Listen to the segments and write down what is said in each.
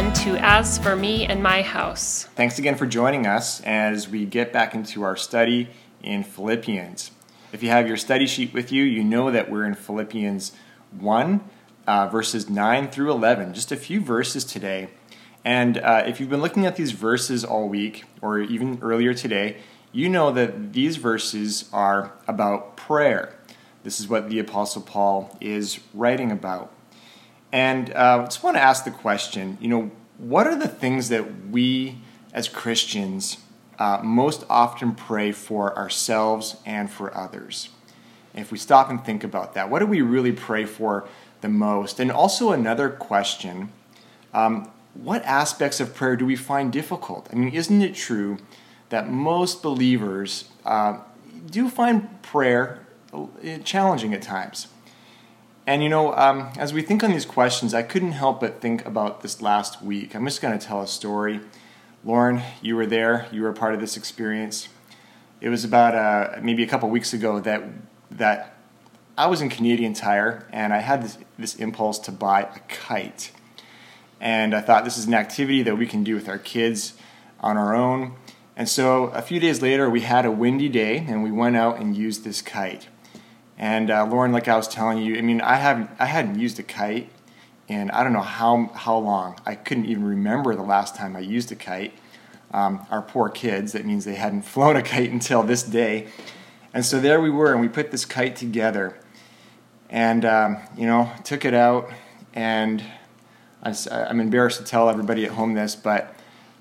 Everyone, to As for Me and My House. Thanks again for joining us as we get back into our study in Philippians. If you have your study sheet with you, you know that we're in Philippians 1, uh, verses 9 through 11, just a few verses today. And uh, if you've been looking at these verses all week, or even earlier today, you know that these verses are about prayer. This is what the Apostle Paul is writing about. And uh, I just want to ask the question you know, what are the things that we as Christians uh, most often pray for ourselves and for others? If we stop and think about that, what do we really pray for the most? And also, another question um, what aspects of prayer do we find difficult? I mean, isn't it true that most believers uh, do find prayer uh, challenging at times? And you know, um, as we think on these questions, I couldn't help but think about this last week. I'm just going to tell a story. Lauren, you were there. You were a part of this experience. It was about uh, maybe a couple weeks ago that that I was in Canadian Tire and I had this, this impulse to buy a kite. And I thought this is an activity that we can do with our kids on our own. And so a few days later, we had a windy day and we went out and used this kite. And uh, Lauren, like I was telling you, I mean, I haven't, I hadn't used a kite in I don't know how how long. I couldn't even remember the last time I used a kite. Um, our poor kids. That means they hadn't flown a kite until this day. And so there we were, and we put this kite together, and um, you know, took it out, and I, am embarrassed to tell everybody at home this, but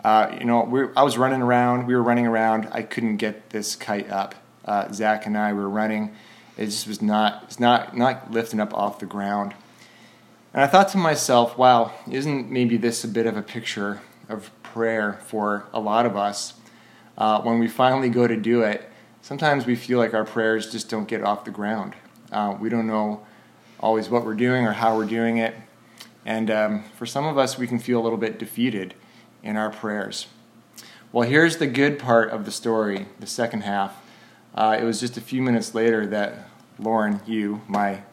uh, you know, I was running around. We were running around. I couldn't get this kite up. Uh, Zach and I were running. It just was not. It's not not lifting up off the ground. And I thought to myself, wow, isn't maybe this a bit of a picture of prayer for a lot of us? Uh, when we finally go to do it, sometimes we feel like our prayers just don't get off the ground. Uh, we don't know always what we're doing or how we're doing it. And um, for some of us, we can feel a little bit defeated in our prayers. Well, here's the good part of the story, the second half. Uh, it was just a few minutes later that Lauren, you, my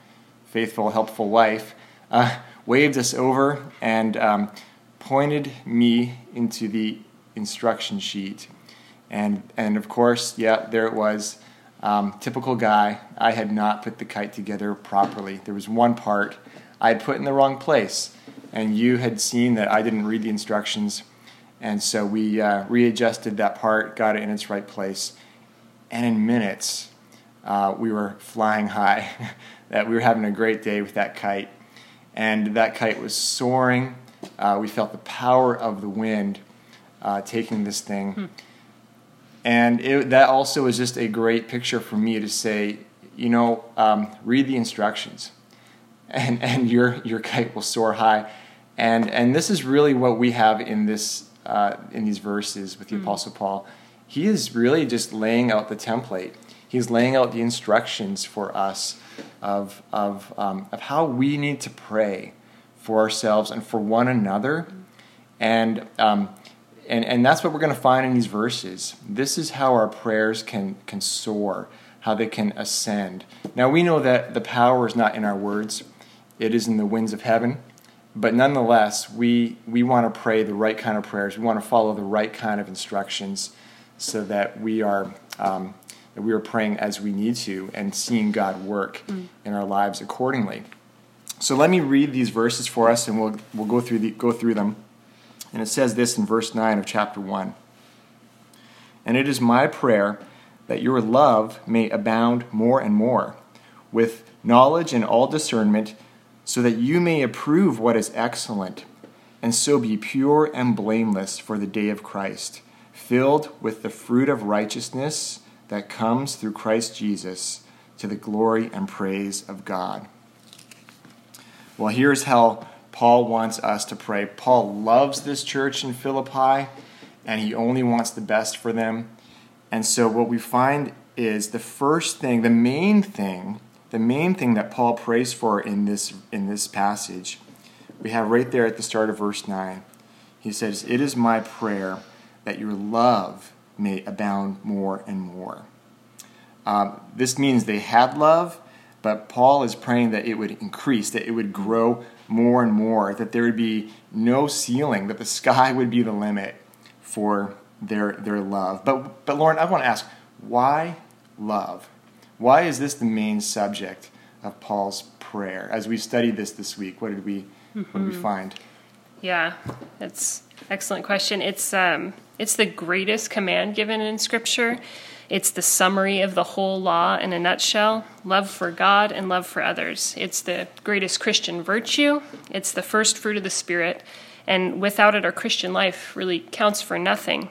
faithful, helpful wife, uh, waved us over and um, pointed me into the instruction sheet. And, and of course, yeah, there it was. Um, typical guy. I had not put the kite together properly. There was one part I had put in the wrong place, and you had seen that I didn't read the instructions. And so we uh, readjusted that part, got it in its right place, and in minutes, uh, we were flying high. that we were having a great day with that kite, and that kite was soaring. Uh, we felt the power of the wind uh, taking this thing. Hmm. And it, that also was just a great picture for me to say, you know, um, read the instructions, and, and your, your kite will soar high. And, and this is really what we have in, this, uh, in these verses with the mm. Apostle Paul. He is really just laying out the template. He's laying out the instructions for us of, of, um, of how we need to pray for ourselves and for one another. And, um, and, and that's what we're going to find in these verses. This is how our prayers can, can soar, how they can ascend. Now, we know that the power is not in our words, it is in the winds of heaven. But nonetheless, we, we want to pray the right kind of prayers. We want to follow the right kind of instructions so that we are um, that we are praying as we need to and seeing God work mm. in our lives accordingly. So let me read these verses for us, and we'll we'll go through the, go through them. And it says this in verse nine of chapter one. And it is my prayer that your love may abound more and more, with knowledge and all discernment, so that you may approve what is excellent, and so be pure and blameless for the day of Christ, filled with the fruit of righteousness that comes through Christ Jesus to the glory and praise of God. Well, here's how Paul wants us to pray. Paul loves this church in Philippi, and he only wants the best for them. And so, what we find is the first thing, the main thing, the main thing that Paul prays for in this, in this passage, we have right there at the start of verse 9. He says, It is my prayer that your love may abound more and more. Um, this means they had love, but Paul is praying that it would increase, that it would grow more and more, that there would be no ceiling, that the sky would be the limit for their, their love. But, but Lauren, I want to ask, why love? Why is this the main subject of Paul's prayer? As we studied this this week, what did we, mm-hmm. what did we find? Yeah, that's excellent question. It's um, it's the greatest command given in Scripture. It's the summary of the whole law in a nutshell love for God and love for others. It's the greatest Christian virtue, it's the first fruit of the Spirit, and without it, our Christian life really counts for nothing.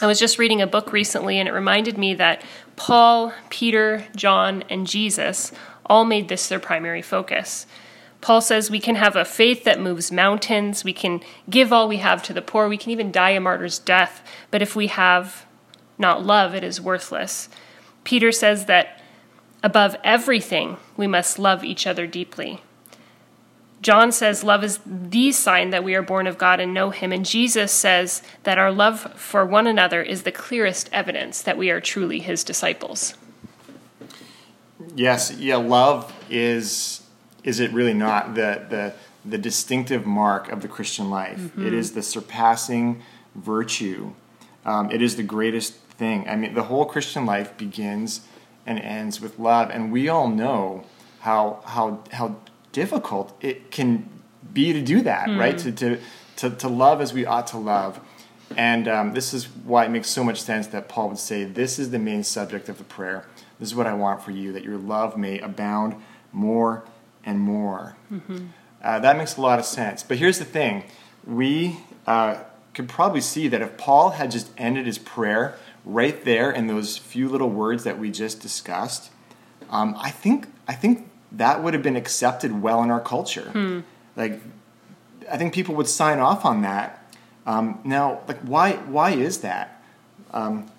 I was just reading a book recently, and it reminded me that Paul, Peter, John, and Jesus all made this their primary focus. Paul says we can have a faith that moves mountains, we can give all we have to the poor, we can even die a martyr's death, but if we have not love, it is worthless. Peter says that above everything, we must love each other deeply. John says love is the sign that we are born of God and know Him. And Jesus says that our love for one another is the clearest evidence that we are truly His disciples. Yes, yeah, love is is it really not the the the distinctive mark of the Christian life? Mm-hmm. It is the surpassing virtue. Um, it is the greatest thing. I mean, the whole Christian life begins and ends with love, and we all know how how how difficult it can be to do that, mm. right? To, to to to love as we ought to love, and um, this is why it makes so much sense that Paul would say, "This is the main subject of the prayer. This is what I want for you, that your love may abound more and more." Mm-hmm. Uh, that makes a lot of sense. But here's the thing: we uh, could probably see that if Paul had just ended his prayer right there in those few little words that we just discussed, um, I think I think that would have been accepted well in our culture. Hmm. Like, I think people would sign off on that. Um, now, like, why why is that? Um,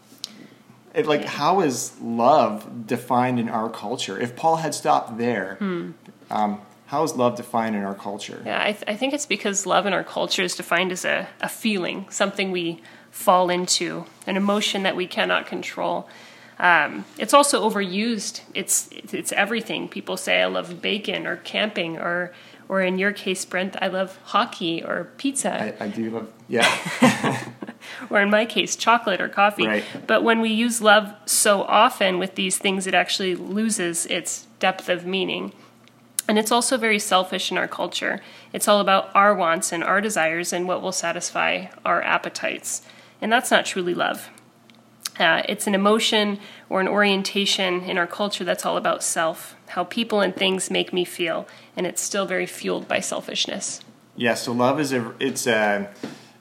it, like, how is love defined in our culture? If Paul had stopped there, hmm. Um, how is love defined in our culture? Yeah, I, th- I, think it's because love in our culture is defined as a, a feeling, something we fall into, an emotion that we cannot control. Um, it's also overused. It's it's everything. People say I love bacon or camping or or in your case, Brent, I love hockey or pizza. I, I do love yeah. or in my case, chocolate or coffee. Right. But when we use love so often with these things, it actually loses its depth of meaning. And it's also very selfish in our culture. It's all about our wants and our desires and what will satisfy our appetites. And that's not truly love. Uh, it's an emotion or an orientation in our culture that's all about self, how people and things make me feel, and it's still very fueled by selfishness. Yeah, so love is a it's a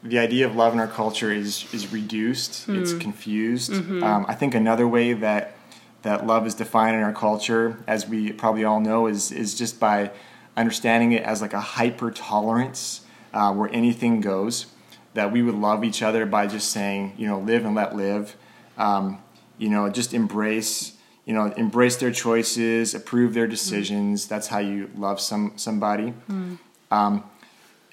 the idea of love in our culture is is reduced. Mm. It's confused. Mm-hmm. Um, I think another way that that love is defined in our culture, as we probably all know, is is just by understanding it as like a hyper tolerance uh, where anything goes that we would love each other by just saying, you know, live and let live. Um, you know, just embrace, you know, embrace their choices, approve their decisions. Mm. That's how you love some somebody. Mm. Um,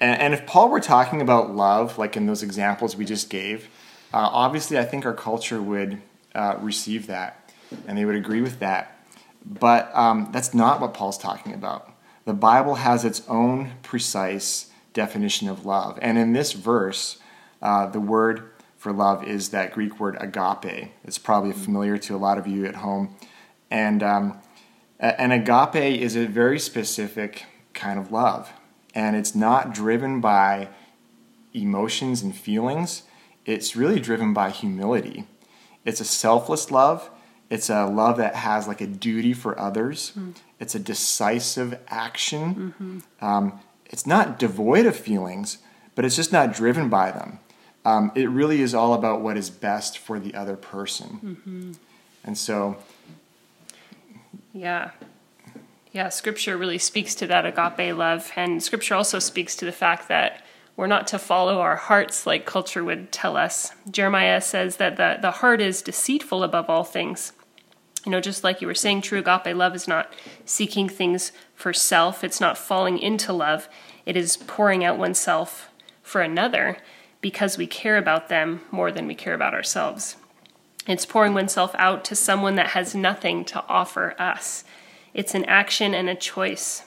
and, and, if Paul were talking about love, like in those examples we just gave, uh, obviously I think our culture would uh, receive that, and they would agree with that. But um, that's not what Paul's talking about. The Bible has its own precise definition of love. And in this verse, uh, the word for love is that Greek word agape. It's probably familiar to a lot of you at home. And um, an agape is a very specific kind of love. And it's not driven by emotions and feelings, it's really driven by humility. It's a selfless love. It's a love that has like a duty for others. Mm. It's a decisive action. Mm-hmm. Um, it's not devoid of feelings, but it's just not driven by them. Um, it really is all about what is best for the other person. Mm-hmm. And so. Yeah. Yeah, scripture really speaks to that agape love. And scripture also speaks to the fact that we're not to follow our hearts like culture would tell us. Jeremiah says that the, the heart is deceitful above all things. You know, just like you were saying, true agape love is not seeking things for self, it's not falling into love, it is pouring out oneself for another because we care about them more than we care about ourselves. It's pouring oneself out to someone that has nothing to offer us. It's an action and a choice.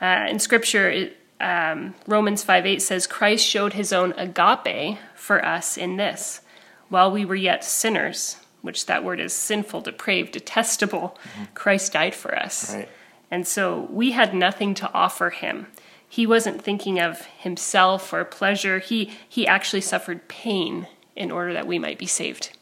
Uh, in Scripture, it, um, Romans 5 8 says, Christ showed his own agape for us in this. While we were yet sinners, which that word is sinful, depraved, detestable, mm-hmm. Christ died for us. Right. And so we had nothing to offer him. He wasn't thinking of himself or pleasure. He, he actually suffered pain in order that we might be saved.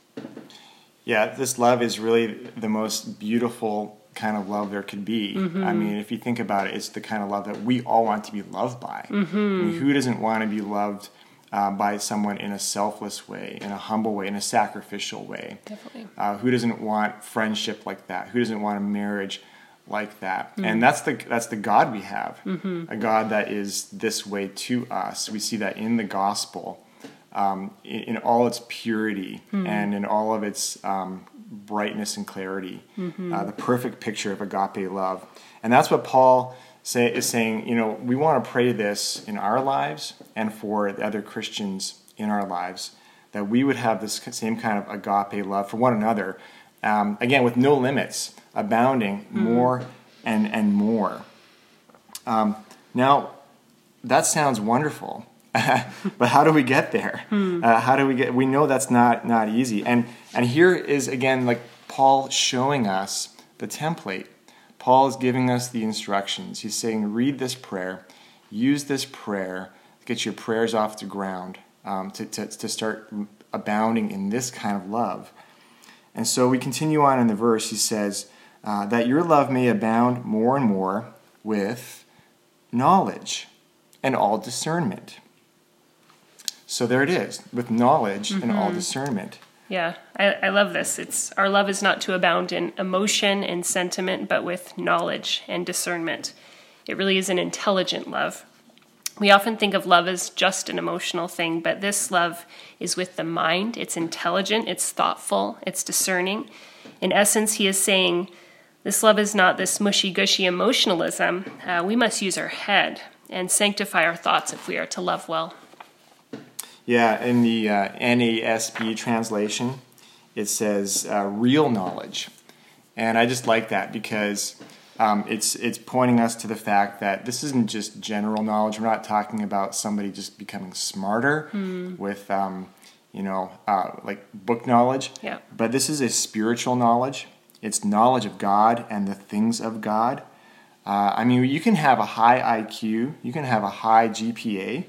Yeah, this love is really the most beautiful kind of love there could be. Mm-hmm. I mean, if you think about it, it's the kind of love that we all want to be loved by. Mm-hmm. I mean, who doesn't want to be loved uh, by someone in a selfless way, in a humble way, in a sacrificial way? Definitely. Uh, who doesn't want friendship like that? Who doesn't want a marriage like that? Mm-hmm. And that's the that's the God we have, mm-hmm. a God that is this way to us. We see that in the gospel. Um, in, in, all its purity mm-hmm. and in all of its um, brightness and clarity, mm-hmm. uh, the perfect picture of agape love. And that's what Paul say, is saying, you know, we want to pray this in our lives and for the other Christians in our lives, that we would have this same kind of agape love for one another, um, again, with no limits, abounding mm-hmm. more and, and more. Um, now, that sounds wonderful. but how do we get there? Hmm. Uh, how do we get? We know that's not not easy. And and here is again like Paul showing us the template. Paul is giving us the instructions. He's saying, read this prayer, use this prayer to get your prayers off the ground, um, to, to, to start abounding in this kind of love. And so we continue on in the verse. He says, uh, that your love may abound more and more with knowledge and all discernment so there it is, with knowledge mm-hmm. and all mm-hmm. discernment. Yeah, I, I love this. It's our love is not to abound in emotion and sentiment, but with knowledge and discernment. It really is an intelligent love. We often think of love as just an emotional thing, but this love is with the mind. It's intelligent, it's thoughtful, it's discerning. In essence, he is saying, This love is not this mushy gushy emotionalism. Uh, we must use our head and sanctify our thoughts if we are to love well. Yeah, in the uh, NASB translation, it says uh, real knowledge. And I just like that because um, it's, it's pointing us to the fact that this isn't just general knowledge. We're not talking about somebody just becoming smarter mm. with, um, you know, uh, like book knowledge. Yeah. But this is a spiritual knowledge. It's knowledge of God and the things of God. Uh, I mean, you can have a high IQ, you can have a high GPA,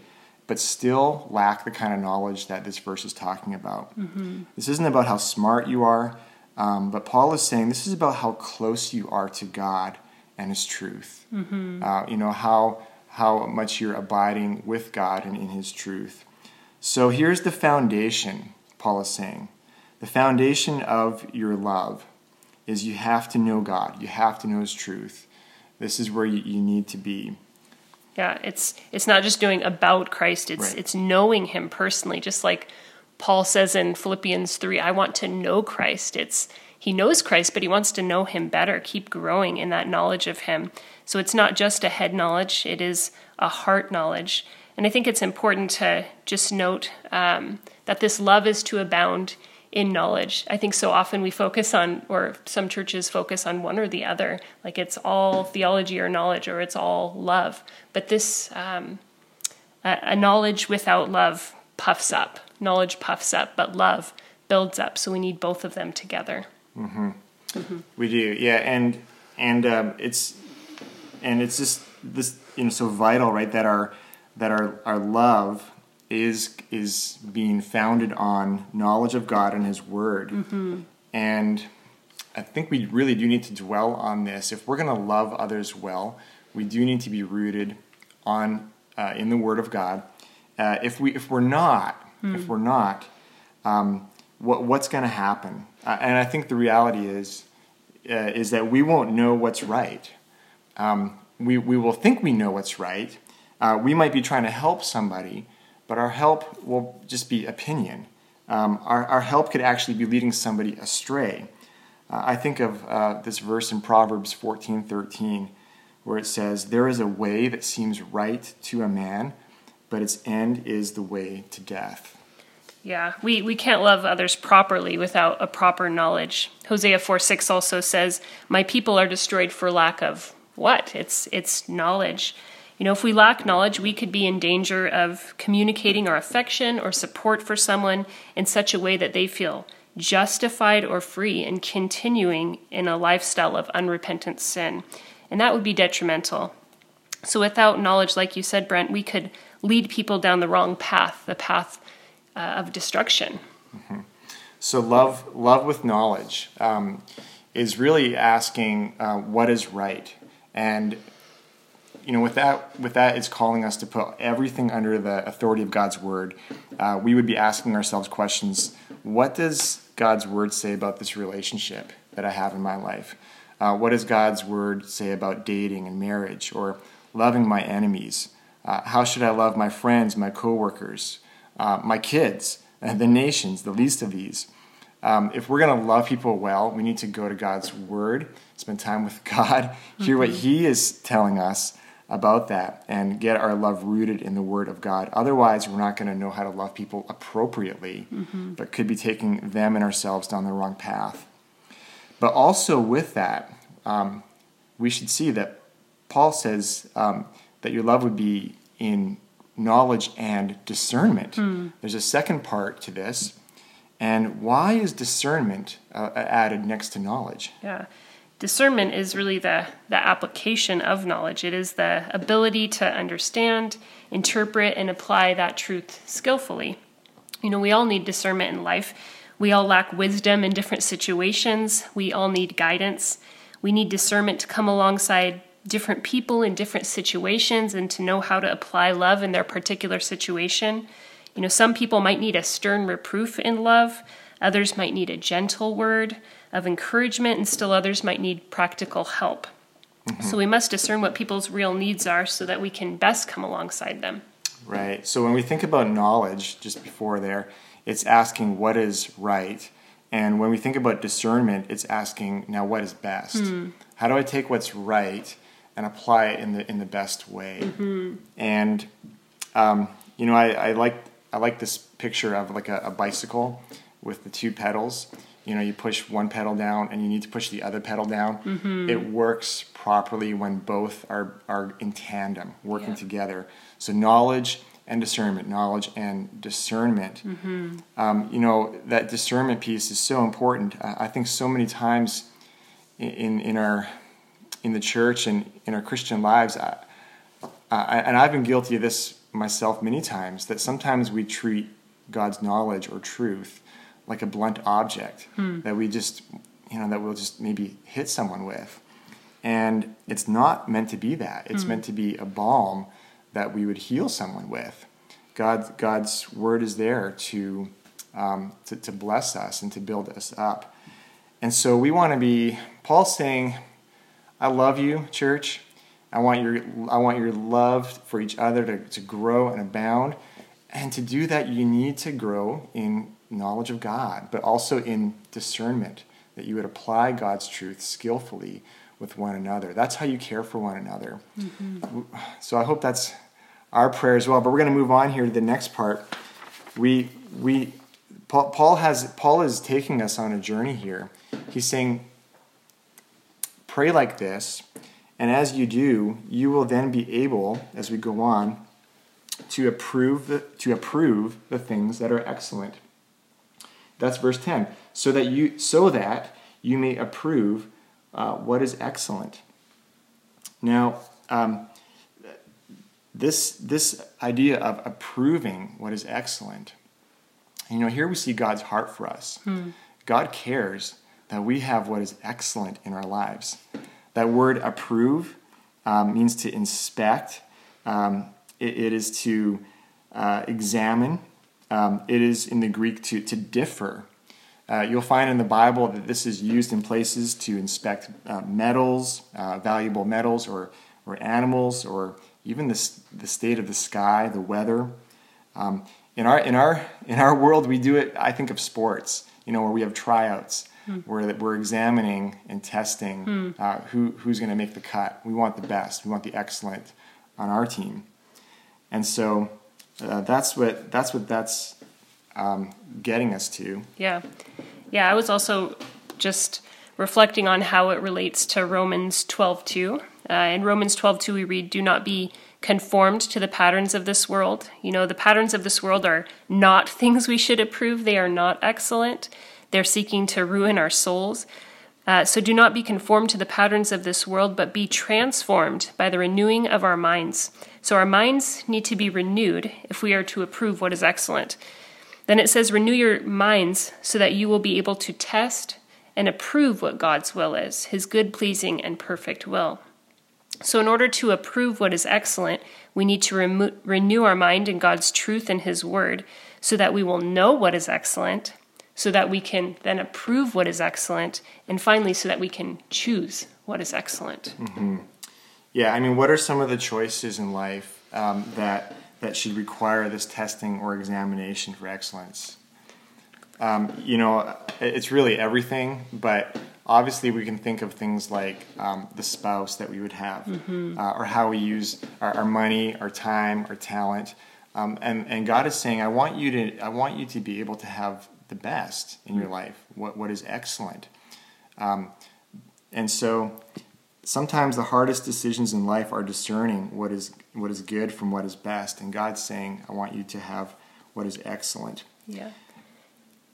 but still lack the kind of knowledge that this verse is talking about. Mm-hmm. This isn't about how smart you are, um, but Paul is saying this is about how close you are to God and His truth. Mm-hmm. Uh, you know how how much you're abiding with God and in His truth. So here's the foundation. Paul is saying, the foundation of your love is you have to know God. You have to know His truth. This is where you, you need to be. Yeah, it's it's not just doing about Christ, it's right. it's knowing him personally, just like Paul says in Philippians 3, I want to know Christ. It's he knows Christ, but he wants to know him better, keep growing in that knowledge of him. So it's not just a head knowledge, it is a heart knowledge. And I think it's important to just note um, that this love is to abound in knowledge. I think so often we focus on, or some churches focus on one or the other, like it's all theology or knowledge, or it's all love. But this, um, a, a knowledge without love puffs up. Knowledge puffs up, but love builds up. So we need both of them together. Mm-hmm. Mm-hmm. We do, yeah, and and um, it's and it's just this you know so vital, right? That our that our our love is is being founded on knowledge of God and His Word, mm-hmm. and I think we really do need to dwell on this. If we're going to love others well, we do need to be rooted on uh, in the Word of God. Uh, if we if we're not, mm. if we're not, um, what what's going to happen? Uh, and I think the reality is uh, is that we won't know what's right. Um, we we will think we know what's right. Uh, we might be trying to help somebody, but our help will just be opinion. Um, our, our help could actually be leading somebody astray. Uh, I think of uh, this verse in Proverbs 14 13, where it says, There is a way that seems right to a man, but its end is the way to death. Yeah, we, we can't love others properly without a proper knowledge. Hosea 4 6 also says, My people are destroyed for lack of what? It's, it's knowledge. You know, if we lack knowledge, we could be in danger of communicating our affection or support for someone in such a way that they feel justified or free in continuing in a lifestyle of unrepentant sin. And that would be detrimental. So, without knowledge, like you said, Brent, we could lead people down the wrong path, the path uh, of destruction. Mm-hmm. So, love, love with knowledge um, is really asking uh, what is right, and you know, with that, with that, it's calling us to put everything under the authority of God's word. Uh, we would be asking ourselves questions: What does God's word say about this relationship that I have in my life? Uh, what does God's word say about dating and marriage, or loving my enemies? Uh, how should I love my friends, my coworkers, uh, my kids, and the nations, the least of these? Um, if we're going to love people well, we need to go to God's Word, spend time with God, hear mm-hmm. what He is telling us about that, and get our love rooted in the Word of God. Otherwise, we're not going to know how to love people appropriately, mm-hmm. but could be taking them and ourselves down the wrong path. But also, with that, um, we should see that Paul says um, that your love would be in knowledge and discernment. Mm. There's a second part to this. And why is discernment uh, added next to knowledge? Yeah. Discernment is really the, the application of knowledge. It is the ability to understand, interpret, and apply that truth skillfully. You know, we all need discernment in life. We all lack wisdom in different situations. We all need guidance. We need discernment to come alongside different people in different situations and to know how to apply love in their particular situation. You know, some people might need a stern reproof in love, others might need a gentle word of encouragement, and still others might need practical help. Mm-hmm. So we must discern what people's real needs are so that we can best come alongside them. Right. So when we think about knowledge, just before there, it's asking what is right. And when we think about discernment, it's asking now what is best. Hmm. How do I take what's right and apply it in the in the best way? Mm-hmm. And um, you know, I, I like I like this picture of like a, a, bicycle with the two pedals. You know, you push one pedal down and you need to push the other pedal down. Mm-hmm. It works properly when both are, are in tandem, working yeah. together. So, knowledge and discernment, knowledge and discernment. Mm-hmm. Um, you know, that discernment piece is so important. I think so many times in, in our in the church and in our Christian lives, I, I, and I've been guilty of this myself many times that sometimes we treat God's knowledge or truth like a blunt object hmm. that we just, you know, that we'll just maybe hit someone with. And it's not meant to be that. It's hmm. meant to be a balm that we would heal someone with. God, God's word is there to, um, to, to bless us and to build us up. And so we want to be, Paul's saying, I love you, church. I want your I want your love for each other to, to grow and abound. And to do that, you need to grow in knowledge of God, but also in discernment, that you would apply God's truth skillfully with one another. That's how you care for one another. Mm-hmm. So I hope that's our prayer as well. But we're going to move on here to the next part. We we Paul has Paul is taking us on a journey here. He's saying, pray like this and as you do, you will then be able, as we go on, to approve the, to approve the things that are excellent. That's verse 10. So that you so that you may approve uh, what is excellent. Now, um, this this idea of approving what is excellent. You know, here we see God's heart for us. Hmm. God cares that we have what is excellent in our lives. That word approve um, means to inspect, um, it, it is to uh, examine, um, it is in the Greek to, to differ. Uh, you'll find in the Bible that this is used in places to inspect uh, metals, uh, valuable metals, or, or animals, or even the, the state of the sky, the weather. Um, in, our, in, our, in our world, we do it, I think, of sports, you know, where we have tryouts mm. where we're examining and testing mm. uh, who, who's going to make the cut. We want the best. We want the excellent on our team. And so uh, that's what that's what that's um, getting us to. Yeah, yeah. I was also just reflecting on how it relates to Romans twelve two. Uh, in Romans twelve two, we read, "Do not be conformed to the patterns of this world. You know, the patterns of this world are not things we should approve, they are not excellent. They're seeking to ruin our souls. Uh, so do not be conformed to the patterns of this world, but be transformed by the renewing of our minds. So our minds need to be renewed if we are to approve what is excellent. Then it says, Renew your minds so that you will be able to test and approve what God's will is, his good, pleasing, and perfect will. So, in order to approve what is excellent, we need to remo- renew our mind in God's truth and his word so that we will know what is excellent so that we can then approve what is excellent, and finally, so that we can choose what is excellent. Mm-hmm. Yeah, I mean, what are some of the choices in life um, that that should require this testing or examination for excellence? Um, you know, it's really everything, but obviously we can think of things like um, the spouse that we would have, mm-hmm. uh, or how we use our, our, money, our time, our talent. Um, and, and God is saying, I want you to, I want you to be able to have the best in your life, what, what is excellent. Um, and so sometimes the hardest decisions in life are discerning what is, what is good from what is best. And God's saying, I want you to have what is excellent. Yeah.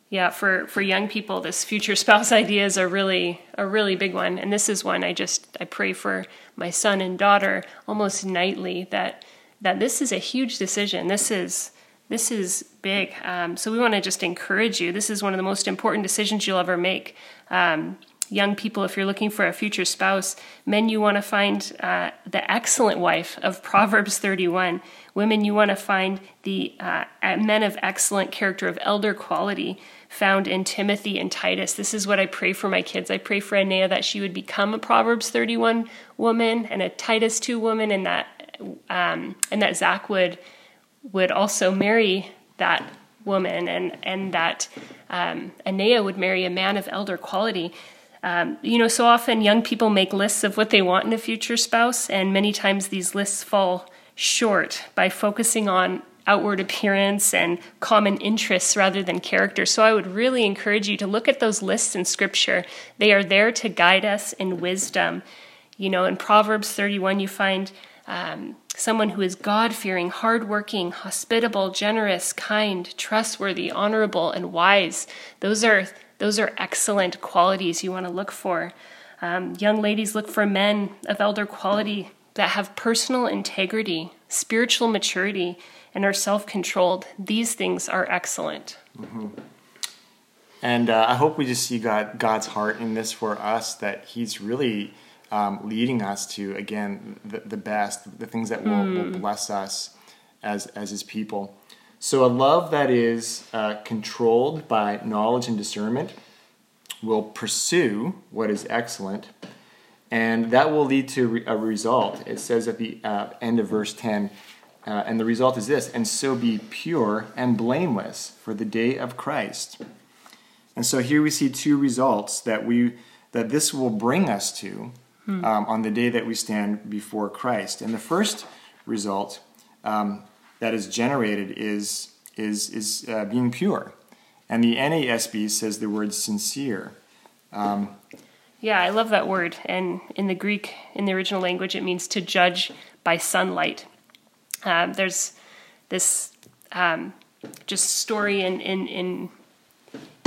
Yeah, for, for young people, this future spouse idea is a really a really big one, and this is one I just I pray for my son and daughter almost nightly that that this is a huge decision. This is this is big. Um, so we want to just encourage you. This is one of the most important decisions you'll ever make. Um, young people, if you're looking for a future spouse, men, you want to find uh, the excellent wife of Proverbs 31. Women, you want to find the uh, men of excellent character, of elder quality, found in Timothy and Titus. This is what I pray for my kids. I pray for Anea that she would become a Proverbs 31 woman and a Titus 2 woman, and that um, and that Zach would would also marry that woman and, and that um, Anea would marry a man of elder quality. Um, you know, so often young people make lists of what they want in a future spouse, and many times these lists fall short by focusing on outward appearance and common interests rather than character. So I would really encourage you to look at those lists in Scripture. They are there to guide us in wisdom. You know, in Proverbs 31, you find um, someone who is God fearing, hardworking, hospitable, generous, kind, trustworthy, honorable, and wise. Those are those are excellent qualities you want to look for. Um, young ladies look for men of elder quality that have personal integrity, spiritual maturity, and are self controlled. These things are excellent. Mm-hmm. And uh, I hope we just see God, God's heart in this for us that He's really um, leading us to again the, the best, the things that will, mm. will, hmm. bless us as as His people. So a love that is uh, controlled by knowledge and discernment will pursue what is excellent, and that will lead to a result. It says at the uh, end of verse ten. Uh, and the result is this, and so be pure and blameless for the day of Christ. And so here we see two results that we that this will bring us to hmm. um, on the day that we stand before Christ. And the first result um, that is generated is is is uh, being pure, and the NASB says the word sincere. Um, yeah, I love that word, and in the Greek, in the original language, it means to judge by sunlight. Um, there's this um, just story in in in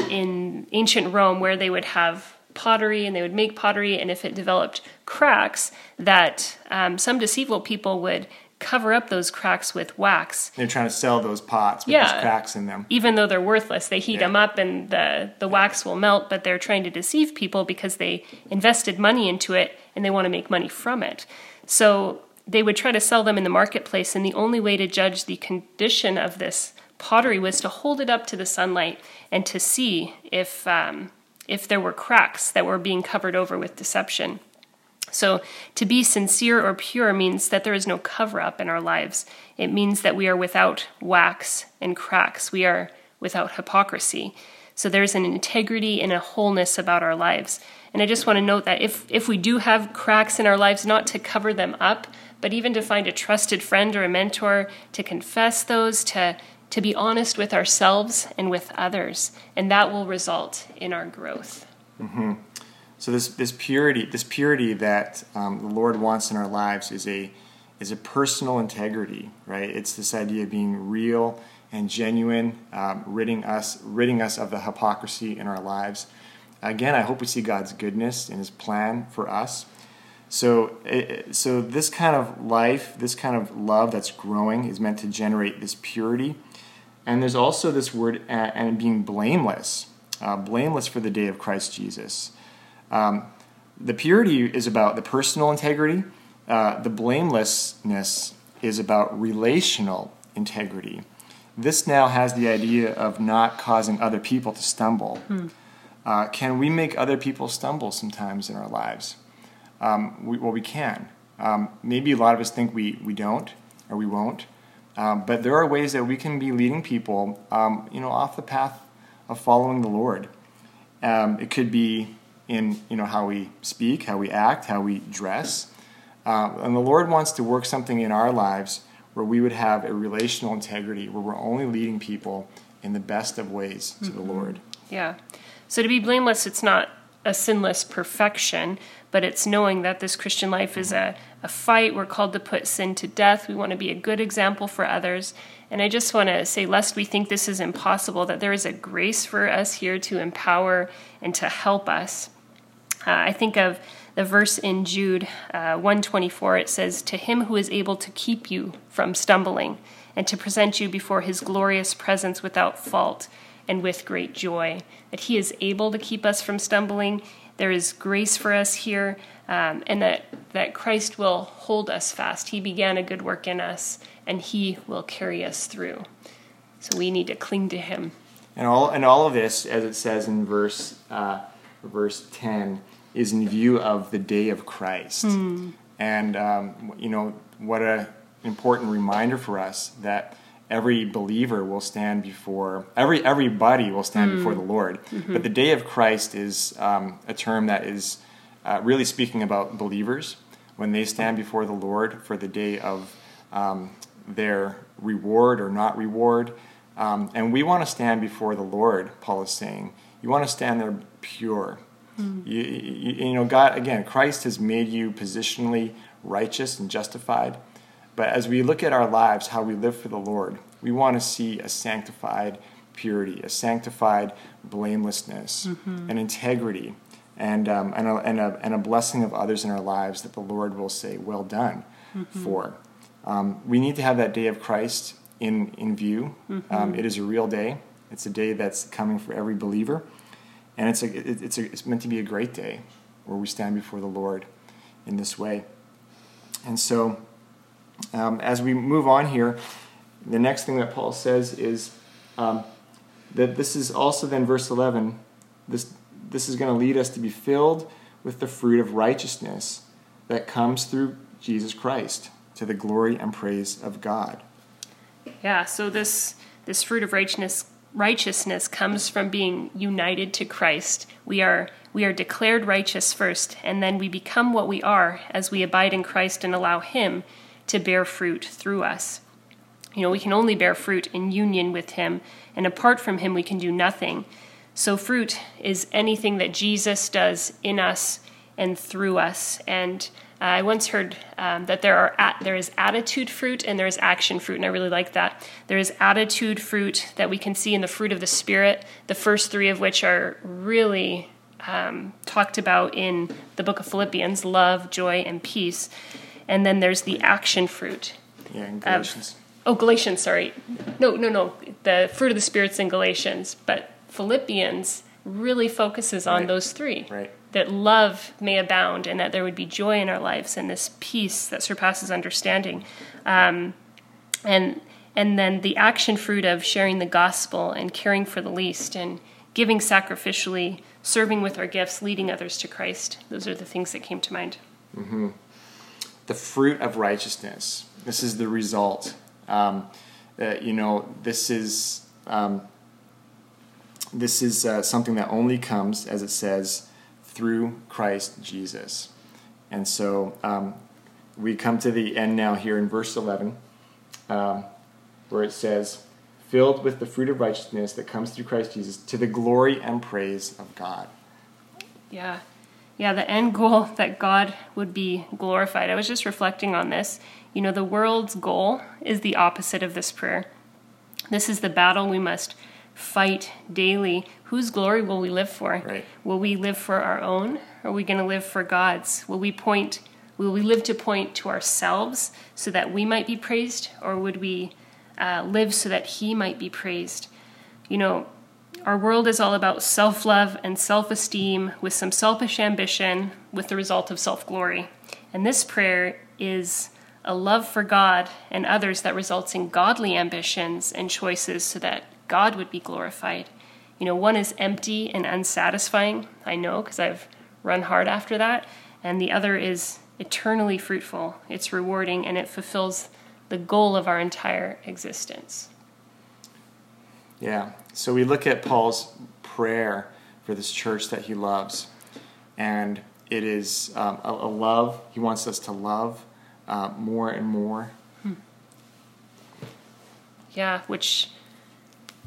in ancient Rome where they would have pottery and they would make pottery, and if it developed cracks, that um, some deceitful people would cover up those cracks with wax. They're trying to sell those pots with yeah. those cracks in them. Even though they're worthless, they heat yeah. them up and the, the yeah. wax will melt, but they're trying to deceive people because they invested money into it and they want to make money from it. So they would try to sell them in the marketplace, and the only way to judge the condition of this pottery was to hold it up to the sunlight and to see if um, if there were cracks that were being covered over with deception. So, to be sincere or pure means that there is no cover up in our lives. It means that we are without wax and cracks. We are without hypocrisy. So, there's an integrity and a wholeness about our lives. And I just want to note that if, if we do have cracks in our lives, not to cover them up, but even to find a trusted friend or a mentor to confess those, to to be honest with ourselves and with others, and that will result in our growth. Mm-hmm. So this this purity, this purity that um, the Lord wants in our lives is a is a personal integrity, right? It's this idea of being real and genuine, um, ridding us ridding us of the hypocrisy in our lives. Again, I hope we see God's goodness and His plan for us. So, so this kind of life, this kind of love that's growing, is meant to generate this purity. And there's also this word and being blameless, uh, blameless for the day of Christ Jesus. Um, the purity is about the personal integrity. Uh, the blamelessness is about relational integrity. This now has the idea of not causing other people to stumble. Hmm. Uh, can we make other people stumble sometimes in our lives? Um, we, well, we can. Um, maybe a lot of us think we, we don't or we won't. Um, but there are ways that we can be leading people, um, you know, off the path of following the Lord. Um, it could be in, you know, how we speak, how we act, how we dress. Uh, and the Lord wants to work something in our lives where we would have a relational integrity, where we're only leading people in the best of ways to mm-hmm. the Lord. Yeah. So to be blameless, it's not a sinless perfection, but it's knowing that this Christian life is a, a fight. We're called to put sin to death. We want to be a good example for others. And I just want to say, lest we think this is impossible, that there is a grace for us here to empower and to help us. Uh, I think of the verse in Jude uh, 124. It says, To him who is able to keep you from stumbling and to present you before his glorious presence without fault and with great joy. That he is able to keep us from stumbling there is grace for us here, um, and that, that Christ will hold us fast. He began a good work in us, and He will carry us through. So we need to cling to Him. And all, and all of this, as it says in verse, uh, verse 10, is in view of the day of Christ. Hmm. And, um, you know, what an important reminder for us that every believer will stand before every everybody will stand mm. before the Lord. Mm-hmm. But the day of Christ is um, a term that is uh, really speaking about believers when they stand before the Lord for the day of um, their reward or not reward. Um, and we want to stand before the Lord. Paul is saying you want to stand there pure. Mm. You, you, you know, God again. Christ has made you positionally righteous and justified. But as we look at our lives, how we live for the Lord, we want to see a sanctified purity, a sanctified blamelessness, mm-hmm. an integrity, and, um, and, a, and, a, and a blessing of others in our lives that the Lord will say, Well done, mm-hmm. for. Um, we need to have that day of Christ in, in view. Mm-hmm. Um, it is a real day, it's a day that's coming for every believer. And it's, a, it's, a, it's meant to be a great day where we stand before the Lord in this way. And so, um, as we move on here, the next thing that Paul says is um, that this is also then verse 11. This, this is going to lead us to be filled with the fruit of righteousness that comes through Jesus Christ to the glory and praise of God. Yeah, so this this fruit of righteousness righteousness comes from being united to Christ. We are we are declared righteous first, and then we become what we are as we abide in Christ and allow him to bear fruit through us. You know, we can only bear fruit in union with Him, and apart from Him, we can do nothing. So, fruit is anything that Jesus does in us and through us. And uh, I once heard um, that there are at, there is attitude fruit and there is action fruit, and I really like that. There is attitude fruit that we can see in the fruit of the Spirit, the first three of which are really um, talked about in the book of Philippians love, joy, and peace and then there's the action fruit. Yeah, in Galatians. oh, Galatians, sorry. No, no, no. The fruit of the Spirit's in Galatians, but Philippians really focuses on right. those three. Right. That love may abound and that there would be joy in our lives and this peace that surpasses understanding. Um, and and then the action fruit of sharing the gospel and caring for the least and giving sacrificially, serving with our gifts, leading others to Christ. Those are the things that came to mind. Mm-hmm the fruit of righteousness. This is the result. Um, uh, you know, this is um, this is uh, something that only comes, as it says, through Christ Jesus. And so um, we come to the end now here in verse 11, um, where it says, filled with the fruit of righteousness that comes through Christ Jesus to the glory and praise of God. Yeah yeah, the end goal that God would be glorified. I was just reflecting on this. You know, the world's goal is the opposite of this prayer. This is the battle we must fight daily. Whose glory will we live for? Right. Will we live for our own? Or are we going to live for God's? Will we point will we live to point to ourselves so that we might be praised or would we uh, live so that he might be praised? You know, our world is all about self love and self esteem with some selfish ambition with the result of self glory. And this prayer is a love for God and others that results in godly ambitions and choices so that God would be glorified. You know, one is empty and unsatisfying, I know, because I've run hard after that. And the other is eternally fruitful, it's rewarding, and it fulfills the goal of our entire existence. Yeah. So we look at Paul's prayer for this church that he loves, and it is um, a, a, love. He wants us to love uh, more and more. Hmm. Yeah, which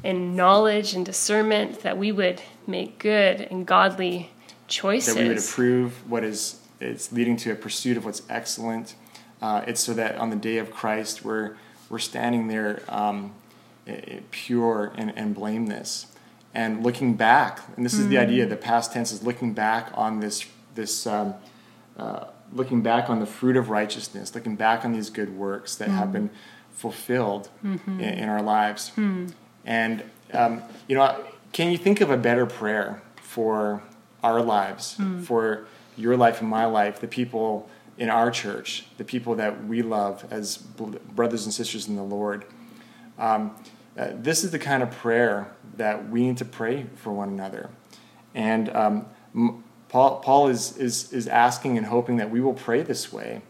in knowledge and discernment that we would make good and godly choices. That we would approve what is it's leading to a pursuit of what's excellent. Uh, it's so that on the day of Christ we're we're standing there um, pure and, and blameless. And looking back, and this is mm. the idea, the past tense is looking back on this, this um, uh, looking back on the fruit of righteousness, looking back on these good works that mm. have been fulfilled mm-hmm. in, in, our lives. Mm. And, um, you know, can you think of a better prayer for our lives, mm. for your life and my life, the people in our church, the people that we love as brothers and sisters in the Lord? Um, uh, this is the kind of prayer that we need to pray for one another. And um, Paul, Paul is, is, is asking and hoping that we will pray this way,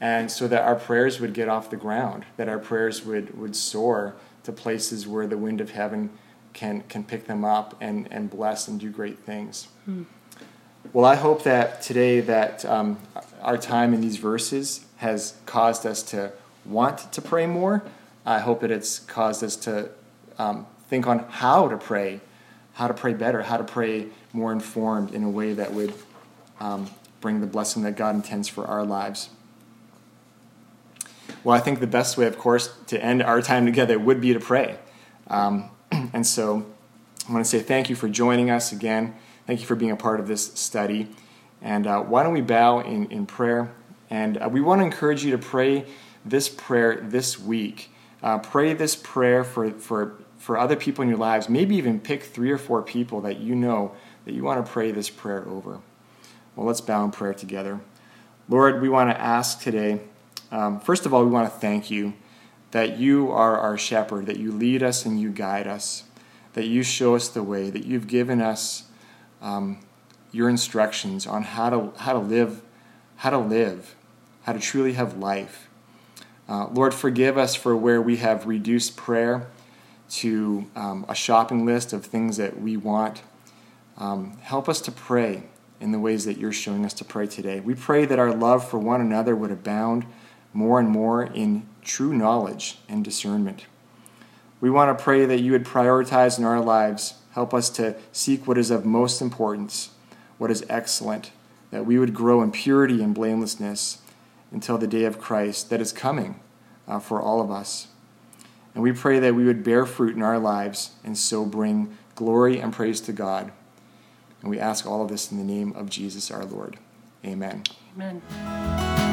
and so that our prayers would get off the ground, that our prayers would, would soar to places where the wind of heaven can, can pick them up and, and bless and do great things. Hmm. Well, I hope that today that um, our time in these verses has caused us to want to pray more, I hope that it's caused us to um, think on how to pray, how to pray better, how to pray more informed in a way that would um, bring the blessing that God intends for our lives. Well, I think the best way, of course, to end our time together would be to pray. Um, and so I want to say thank you for joining us again. Thank you for being a part of this study. And uh, why don't we bow in, in prayer? And uh, we want to encourage you to pray this prayer this week. Uh, pray this prayer for, for, for other people in your lives. Maybe even pick three or four people that you know that you want to pray this prayer over. Well, let's bow in prayer together. Lord, we want to ask today, um, first of all, we want to thank you that you are our shepherd, that you lead us and you guide us, that you show us the way, that you've given us um, your instructions on how to, how to live, how to live, how to truly have life. Uh, Lord, forgive us for where we have reduced prayer to um, a shopping list of things that we want. Um, help us to pray in the ways that you're showing us to pray today. We pray that our love for one another would abound more and more in true knowledge and discernment. We want to pray that you would prioritize in our lives, help us to seek what is of most importance, what is excellent, that we would grow in purity and blamelessness until the day of Christ that is coming uh, for all of us. And we pray that we would bear fruit in our lives and so bring glory and praise to God. And we ask all of this in the name of Jesus our Lord. Amen. Amen.